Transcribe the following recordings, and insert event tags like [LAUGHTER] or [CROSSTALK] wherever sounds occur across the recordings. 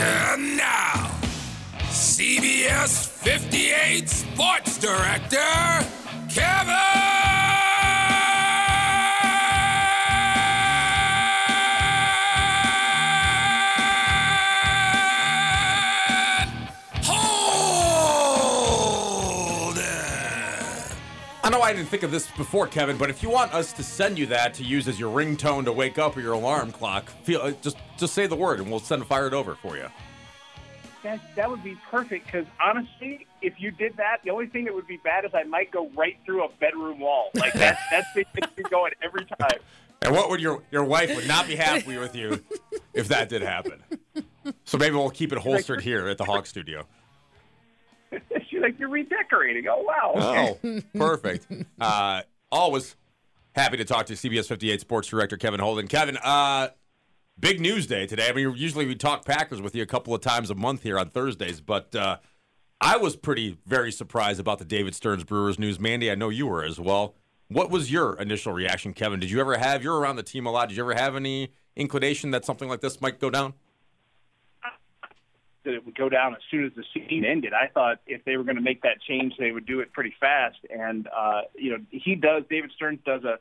And now, CBS 58 Sports Director, Kevin didn't think of this before, Kevin, but if you want us to send you that to use as your ringtone to wake up or your alarm clock, feel uh, just just say the word and we'll send fire it over for you. That, that would be perfect because honestly, if you did that, the only thing that would be bad is I might go right through a bedroom wall. Like that, [LAUGHS] that's the thing going every time. And what would your your wife would not be happy with you if that did happen? So maybe we'll keep it holstered here at the Hog Studio. Like, you're redecorating. Oh wow. Okay. Oh, [LAUGHS] perfect. Uh, always happy to talk to CBS 58 Sports Director Kevin Holden. Kevin, uh, big news day today. I mean, usually we talk Packers with you a couple of times a month here on Thursdays, but uh, I was pretty very surprised about the David Stearns Brewers news. Mandy, I know you were as well. What was your initial reaction, Kevin? Did you ever have? You're around the team a lot. Did you ever have any inclination that something like this might go down? That it would go down as soon as the season ended. I thought if they were going to make that change, they would do it pretty fast. And uh, you know, he does. David Stearns does a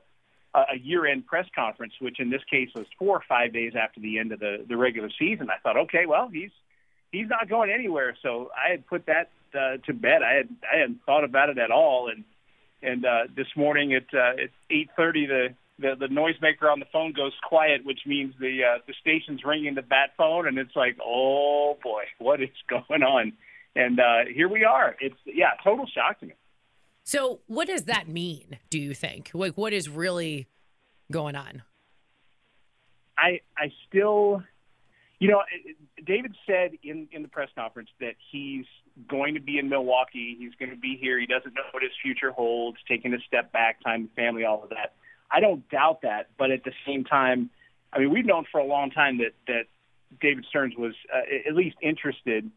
a year-end press conference, which in this case was four or five days after the end of the the regular season. I thought, okay, well, he's he's not going anywhere. So I had put that uh, to bed. I had I hadn't thought about it at all. And and uh, this morning at uh, at eight thirty, the the the noisemaker on the phone goes quiet, which means the uh, the station's ringing the bat phone, and it's like, oh boy, what is [LAUGHS] going on? And uh, here we are. It's yeah, total shock to me. So, what does that mean? Do you think? Like, what is really going on? I I still, you know, David said in in the press conference that he's going to be in Milwaukee. He's going to be here. He doesn't know what his future holds. Taking a step back, time family, all of that. I don't doubt that, but at the same time, I mean, we've known for a long time that that David Stearns was uh, at least interested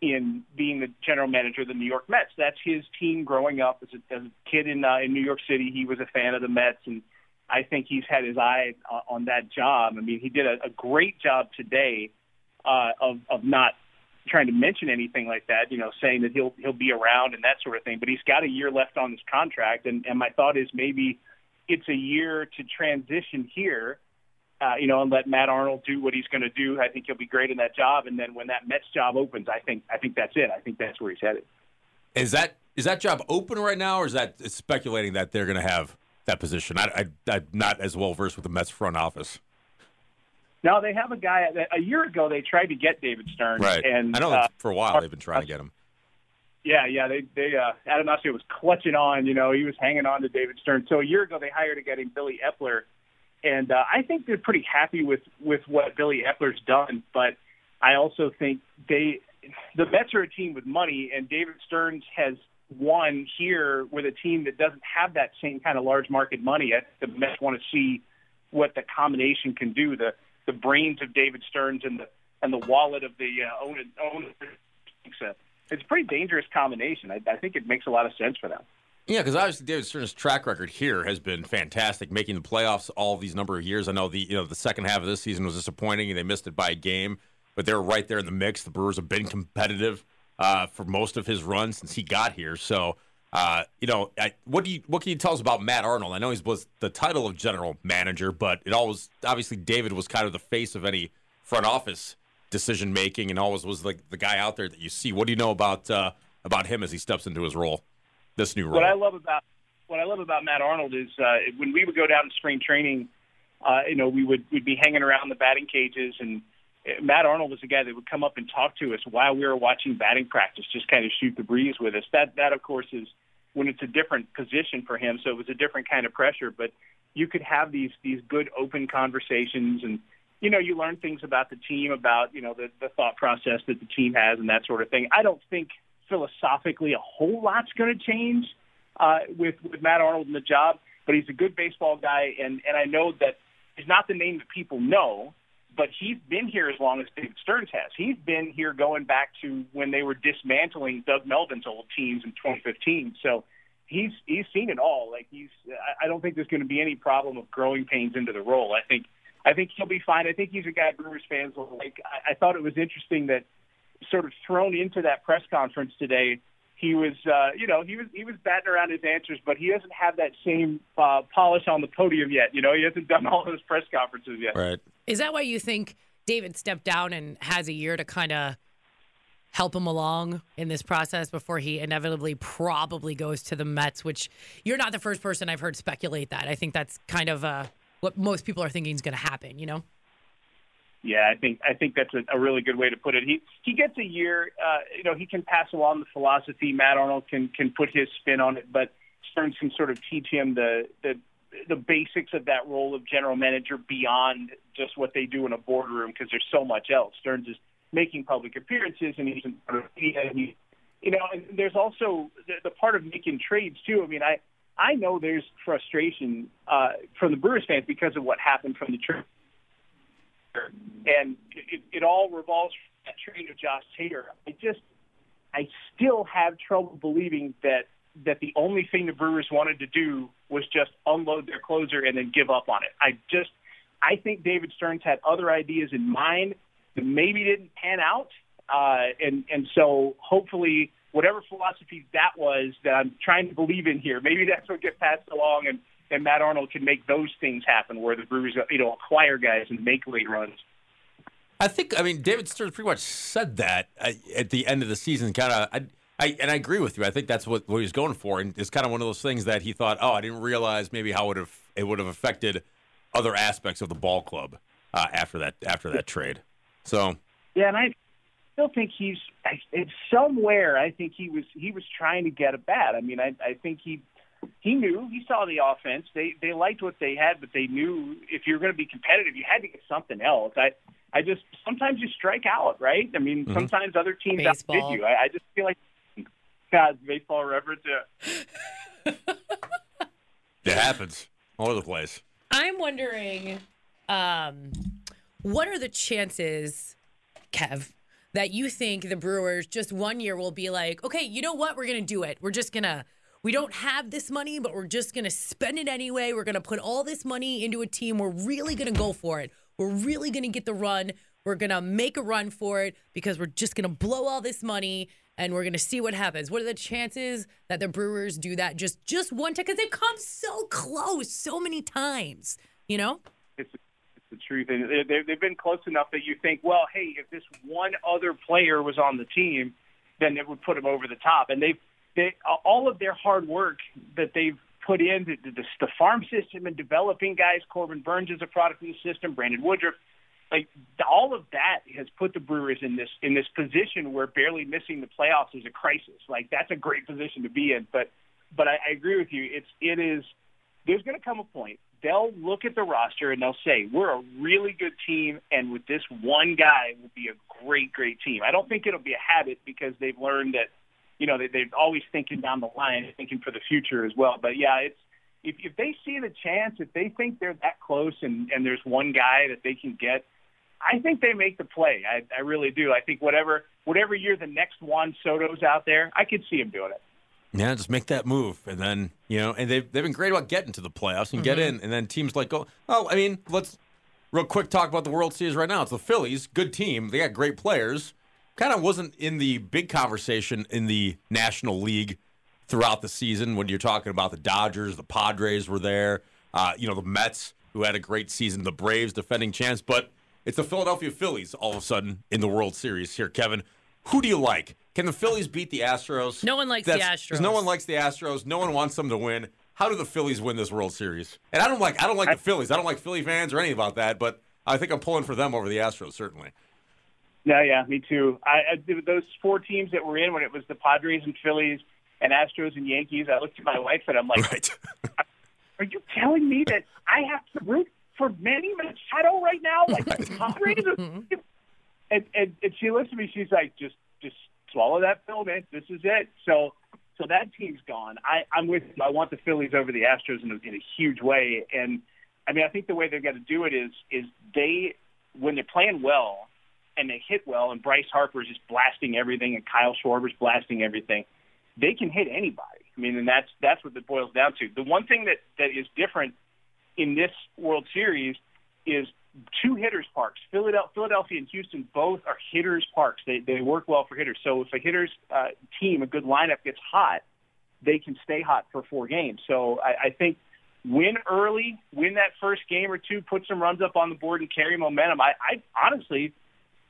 in being the general manager of the New York Mets. That's his team growing up as a, as a kid in uh, in New York City. He was a fan of the Mets, and I think he's had his eye on, on that job. I mean, he did a, a great job today uh, of of not trying to mention anything like that. You know, saying that he'll he'll be around and that sort of thing. But he's got a year left on his contract, and and my thought is maybe it's a year to transition here, uh, you know, and let Matt Arnold do what he's going to do. I think he'll be great in that job. And then when that Mets job opens, I think I think that's it. I think that's where he's headed. Is that is that job open right now, or is that speculating that they're going to have that position? I, I, I'm not as well versed with the Mets front office. No, they have a guy. A year ago, they tried to get David Stern. right? And I know uh, for a while they've been trying to get him. Yeah, yeah. They they uh Attanasio was clutching on, you know, he was hanging on to David Stern. So a year ago they hired a guy named Billy Eppler. And uh, I think they're pretty happy with with what Billy Eppler's done, but I also think they the Mets are a team with money and David Stearns has won here with a team that doesn't have that same kind of large market money. I think the Mets want to see what the combination can do. The the brains of David Stearns and the and the wallet of the uh, owner owner it's a pretty dangerous combination. I, I think it makes a lot of sense for them. Yeah, because obviously David Stern's track record here has been fantastic, making the playoffs all these number of years. I know the you know the second half of this season was disappointing, and they missed it by a game, but they were right there in the mix. The Brewers have been competitive uh, for most of his run since he got here. So, uh, you know, I, what do you what can you tell us about Matt Arnold? I know he was the title of general manager, but it always obviously David was kind of the face of any front office decision making and always was like the guy out there that you see. What do you know about uh, about him as he steps into his role, this new role? What I love about what I love about Matt Arnold is uh, when we would go down to spring training, uh, you know, we would we'd be hanging around the batting cages, and uh, Matt Arnold was the guy that would come up and talk to us while we were watching batting practice, just kind of shoot the breeze with us. That that of course is when it's a different position for him, so it was a different kind of pressure, but you could have these these good open conversations and you know, you learn things about the team, about, you know, the, the thought process that the team has and that sort of thing. I don't think philosophically a whole lot's going to change uh, with, with Matt Arnold in the job, but he's a good baseball guy. And, and I know that he's not the name that people know, but he's been here as long as David Stearns has. He's been here going back to when they were dismantling Doug Melvin's old teams in 2015. So he's he's seen it all. Like he's, I don't think there's going to be any problem of growing pains into the role. I think I think he'll be fine. I think he's a guy Brewers fans will like. I, I thought it was interesting that sort of thrown into that press conference today. He was, uh, you know, he was he was batting around his answers, but he doesn't have that same uh, polish on the podium yet. You know, he hasn't done all those press conferences yet. Right. Is that why you think David stepped down and has a year to kind of help him along in this process before he inevitably probably goes to the Mets? Which you're not the first person I've heard speculate that. I think that's kind of uh, what most people are thinking is going to happen. You know. Yeah, I think I think that's a, a really good way to put it. He he gets a year. Uh, you know, he can pass along the philosophy. Matt Arnold can can put his spin on it, but Stearns can sort of teach him the the the basics of that role of general manager beyond just what they do in a boardroom because there's so much else. Stearns is making public appearances and he's in front of media. You know, and there's also the, the part of making trades too. I mean, I I know there's frustration uh, from the Brewers fans because of what happened from the trade and it, it all revolves that trade of Josh Hader. I just, I still have trouble believing that that the only thing the Brewers wanted to do was just unload their closer and then give up on it. I just, I think David Stearns had other ideas in mind that maybe didn't pan out, uh, and and so hopefully whatever philosophy that was that I'm trying to believe in here, maybe that's what gets passed along and and Matt Arnold can make those things happen where the Brewers, you know, acquire guys and make late runs. I think I mean David Stearns pretty much said that uh, at the end of the season. Kind of, I, I and I agree with you. I think that's what, what he was going for, and it's kind of one of those things that he thought, oh, I didn't realize maybe how it have it would have affected other aspects of the ball club uh, after that after that trade. So yeah, and I still think he's it's somewhere. I think he was he was trying to get a bat. I mean, I I think he he knew he saw the offense. They they liked what they had, but they knew if you're going to be competitive, you had to get something else. I I just sometimes you strike out, right? I mean, mm-hmm. sometimes other teams baseball. outbid you. I, I just feel like God, baseball reference. Yeah. [LAUGHS] it happens all over the place. I'm wondering, um, what are the chances, Kev, that you think the Brewers just one year will be like, okay, you know what, we're gonna do it. We're just gonna we don't have this money, but we're just going to spend it anyway. We're going to put all this money into a team. We're really going to go for it. We're really going to get the run. We're going to make a run for it because we're just going to blow all this money and we're going to see what happens. What are the chances that the Brewers do that just just one time because they've come so close so many times, you know? The truth. And they they've been close enough that you think, well, hey, if this one other player was on the team, then it would put them over the top. And they've they all of their hard work that they've put into the, the, the farm system and developing guys. Corbin Burnes is a product of the system. Brandon Woodruff, like all of that has put the Brewers in this in this position where barely missing the playoffs is a crisis. Like that's a great position to be in. But but I, I agree with you. It's it is. There's going to come a point they'll look at the roster and they'll say we're a really good team, and with this one guy, we'll be a great great team. I don't think it'll be a habit because they've learned that you know, they, they're always thinking down the line, thinking for the future as well. But yeah, it's if, if they see the chance, if they think they're that close, and and there's one guy that they can get, I think they make the play. I, I really do. I think whatever whatever year the next Juan Soto's out there, I could see him doing it. Yeah, just make that move, and then you know, and they've they've been great about getting to the playoffs and mm-hmm. get in, and then teams like go. Oh, I mean, let's real quick talk about the World Series right now. It's the Phillies, good team. They got great players kind of wasn't in the big conversation in the National League throughout the season when you're talking about the Dodgers, the Padres were there, uh, you know, the Mets who had a great season, the Braves defending champs, but it's the Philadelphia Phillies all of a sudden in the World Series here, Kevin. Who do you like? Can the Phillies beat the Astros? No one likes That's, the Astros. No one likes the Astros. No one wants them to win. How do the Phillies win this World Series? And I don't like I don't like the Phillies. I don't like Philly fans or anything about that, but I think I'm pulling for them over the Astros certainly. Yeah, yeah, me too. I, I those four teams that were in when it was the Padres and Phillies and Astros and Yankees. I looked at my wife and I'm like, right. [LAUGHS] "Are you telling me that I have to root for Manny Machado right now, like right. the Padres?" [LAUGHS] and, and and she looks at me. She's like, "Just just swallow that pill, man. This is it." So so that team's gone. I, I'm with. I want the Phillies over the Astros in a, in a huge way, and I mean, I think the way they've got to do it is is they when they're playing well and they hit well, and Bryce Harper's just blasting everything, and Kyle Schwarber's blasting everything, they can hit anybody. I mean, and that's that's what it boils down to. The one thing that that is different in this World Series is two hitters parks. Philadelphia, Philadelphia and Houston both are hitters parks. They they work well for hitters. So if a hitters uh, team, a good lineup gets hot, they can stay hot for four games. So I, I think win early, win that first game or two, put some runs up on the board and carry momentum. I, I honestly,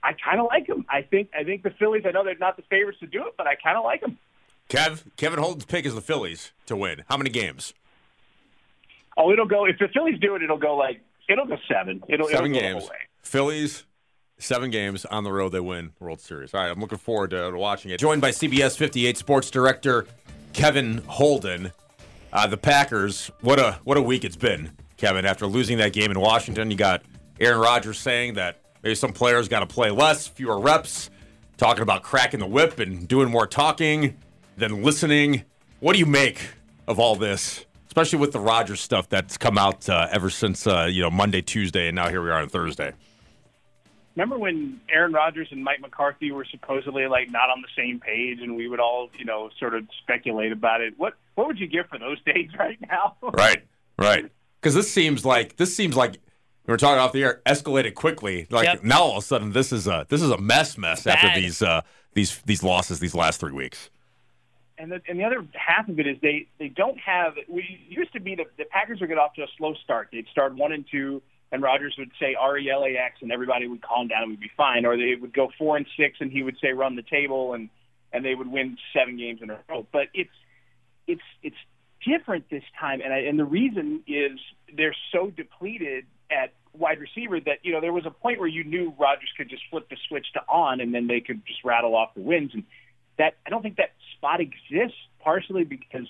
I kind of like them. I think I think the Phillies. I know they're not the favorites to do it, but I kind of like them. Kev, Kevin Holden's pick is the Phillies to win. How many games? Oh, it'll go. If the Phillies do it, it'll go like it'll go seven. It'll seven it'll games. Phillies, seven games on the road. They win World Series. All right, I'm looking forward to, to watching it. Joined by CBS 58 Sports Director Kevin Holden. Uh, the Packers. What a what a week it's been, Kevin. After losing that game in Washington, you got Aaron Rodgers saying that maybe some players got to play less, fewer reps. Talking about cracking the whip and doing more talking than listening. What do you make of all this? Especially with the Rodgers stuff that's come out uh, ever since uh, you know Monday, Tuesday, and now here we are on Thursday. Remember when Aaron Rodgers and Mike McCarthy were supposedly like not on the same page, and we would all you know sort of speculate about it? What what would you give for those [LAUGHS] days right now? right, right. Because this seems like this seems like we were talking off the air escalated quickly. Like Yep. now, all of a sudden, this is a this is a mess, mess after these uh, these these losses these last three weeks. And the, and the other half of it is they they don't have. We used to be the, the Packers would get off to a slow start. They'd start one and two, and Rodgers would say R E L A X, and everybody would calm down and we'd be fine. Or they would go four and six, and he would say run the table, and and they would win seven games in a row. But it's it's it's different this time, and I, and the reason is they're so depleted at wide receiver that you know there was a point where you knew Rodgers could just flip the switch to on, and then they could just rattle off the wins. And that I don't think that spot exists partially because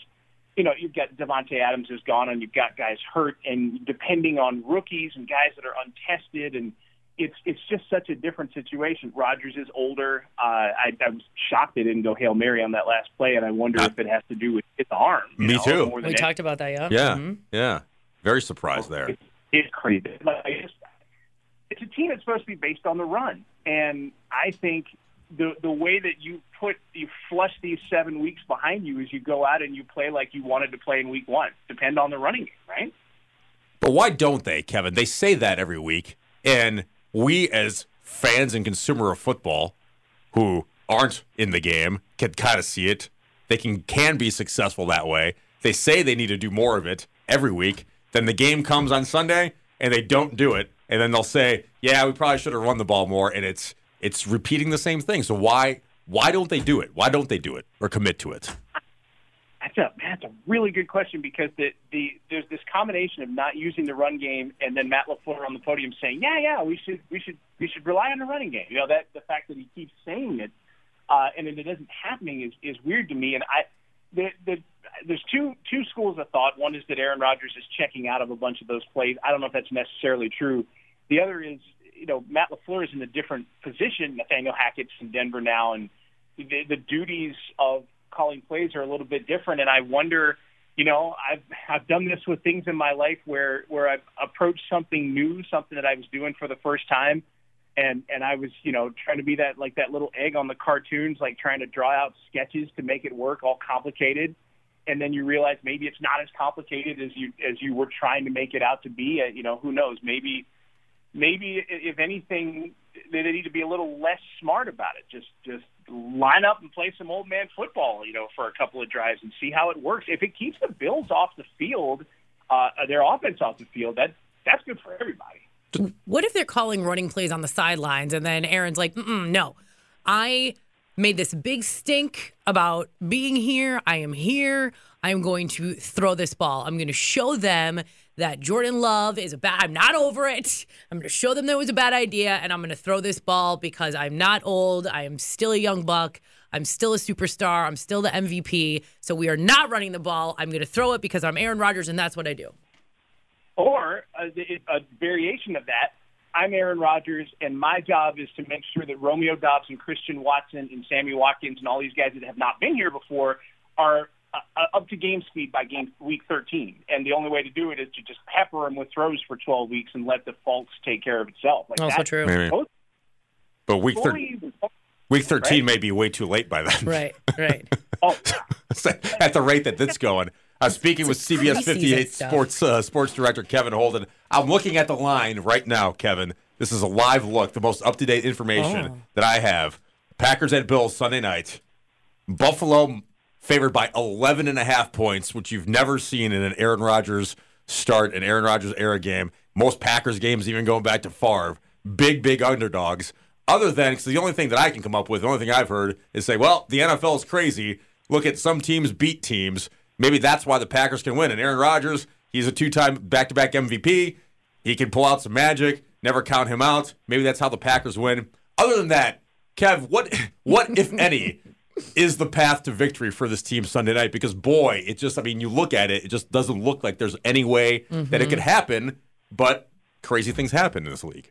you know you've got Davante Adams is gone, and you've got guys hurt, and depending on rookies and guys that are untested, and it's it's just such a different situation. Rodgers is older. Uh, I, I was shocked they didn't go hail mary on that last play, and I wonder if it has to do with his arm. Me know, too. more than We talked about that, yeah. Yeah, Mhm. yeah. Very surprised there. It's, it's crazy. Like, I just- it's a team that's supposed to be based on the run, and I think the the way that you put you flush these seven weeks behind you as you go out and you play like you wanted to play in week one. Depend on the running game, right? But why don't they, Kevin? They say that every week, and we as fans and consumer of football, who aren't in the game, can kind of see it. They can can be successful that way. They say they need to do more of it every week. Then the game comes on Sunday, and they don't do it, and then they'll say, "Yeah, we probably should have run the ball more," and it's it's repeating the same thing. So why why don't they do it? Why don't they do it or commit to it? That's a that's a really good question because the the there's this combination of not using the run game and then Matt LaFleur on the podium saying, yeah, yeah, we should we should we should rely on the running game. You know that the fact that he keeps saying it uh, and then it isn't happening is is weird to me. And I the, the there's two two schools of thought. One is that Aaron Rodgers is checking out of a bunch of those plays. I don't know if that's necessarily true. The other is you know Matt LaFleur is in a different position. Nathaniel Hackett's in Denver now, and the, the duties of calling plays are a little bit different. And I wonder, you know, I've I've done this with things in my life where where I've approached something new, something that I was doing for the first time, and and I was, you know, trying to be that like that little egg on the cartoons, like trying to draw out sketches to make it work, all complicated. And then you realize maybe it's not as complicated as you as you were trying to make it out to be. Uh, you know, who knows? Maybe maybe if anything, they need to be a little less smart about it. Just just line up and play some old man football, you know, for a couple of drives and see how it works. If it keeps the Bills off the field, uh, their offense off the field, that that's good for everybody. What if they're calling running plays on the sidelines and then Aaron's like, no, I made this big stink about being here. I am here. I am going to throw this ball. I'm going to show them that Jordan Love is a bad. I'm not over it. I'm going to show them that it was a bad idea, and I'm going to throw this ball because I'm not old. I am still a young buck. I'm still a superstar. I'm still the MVP. So we are not running the ball. I'm going to throw it because I'm Aaron Rodgers, and that's what I do. Or uh, a, a variation of that. I'm Aaron Rodgers, and my job is to make sure that Romeo Doubs and Christian Watson and Sammy Watkins and all these guys that have not been here before are uh, uh, up to game speed by game week 13. And the only way to do it is to just pepper them with throws for 12 weeks and let the faults take care of itself. Like Also that- true. Maybe. But week thir- fully- week thirteen Right. may be way too late by then. Right, right. oh, [LAUGHS] at the rate that it's going. I was speaking with CBS 58 sports uh, sports director Kevin Holden. I'm looking at the line right now, Kevin. This is a live look, the most up to date information Oh. that I have. Packers at Bills Sunday night. Buffalo favored by 11 and a half points, which you've never seen in an Aaron Rodgers start, an Aaron Rodgers era game. Most Packers games, even going back to Favre, big, big underdogs. Other than, because the only thing that I can come up with, the only thing I've heard is say, well, the NFL is crazy. Look at some teams beat teams. Maybe that's why the Packers can win. And Aaron Rodgers, he's a two time back to back MVP. He can pull out some magic. Never count him out. Maybe that's how the Packers win. Other than that, Kev, what [LAUGHS] what if any is the path to victory for this team Sunday night? Because boy, it just I mean, you look at it, it just doesn't look like there's any way that it could mm-hmm. happen, but crazy things happen in this league.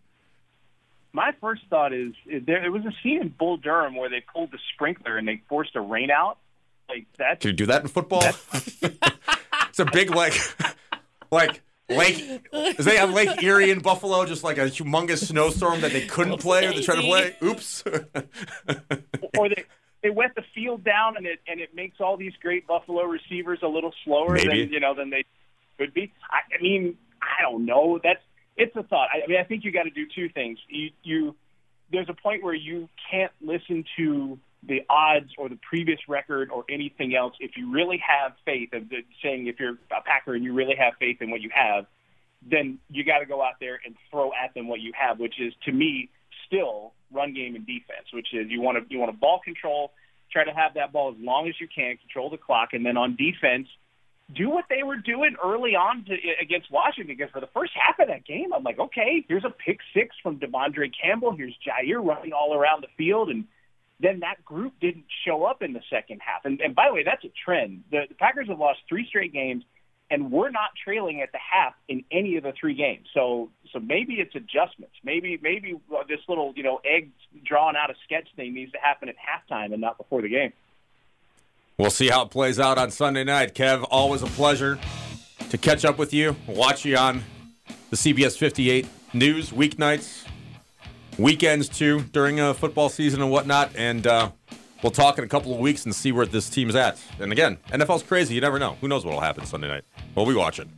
My first thought is, is there, there was a scene in Bull Durham where they pulled the sprinkler and they forced a rain out. Like that. Can you do that in football? [LAUGHS] it's a big like like Lake does they have Lake Erie in Buffalo just like a humongous snowstorm that they couldn't play or they try to play? Oops. [LAUGHS] or they they wet the field down and it and it makes all these great Buffalo receivers a little slower Maybe. than you know than they could be. I, I mean, I don't know. That's it's a thought. I, I mean, I think you got to do two things. You you there's a point where you can't listen to the odds or the previous record or anything else if you really have faith of the, saying if you're a Packer and you really have faith in what you have, then you got to go out there and throw at them what you have, which is to me still run game and defense, which is you want to you want to ball control, try to have that ball as long as you can, control the clock, and then on defense, do what they were doing early on to, against Washington. Because for the first half of that game, I'm like, okay, here's a pick six from De'Vondre Campbell. Here's Jaire running all around the field, and then that group didn't show up in the second half. And, and by the way, that's a trend. The, the Packers have lost three straight games, and we're not trailing at the half in any of the three games. So, so maybe it's adjustments. Maybe, maybe uh, this little, you know, egg drawn out a sketch thing needs to happen at halftime and not before the game. We'll see how it plays out on Sunday night. Kev, always a pleasure to catch up with you, watch you on the CBS 58 news weeknights, weekends too, during a football season and whatnot. And uh, we'll talk in a couple of weeks and see where this team's at. And again, NFL's crazy. You never know. Who knows what will happen Sunday night? We'll be watching.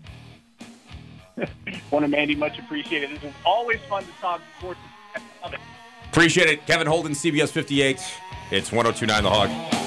[LAUGHS] One Mandy, much appreciated. This is always fun to talk sports. Appreciate it. Kevin Holden, CBS 58. It's 1029 The Hog.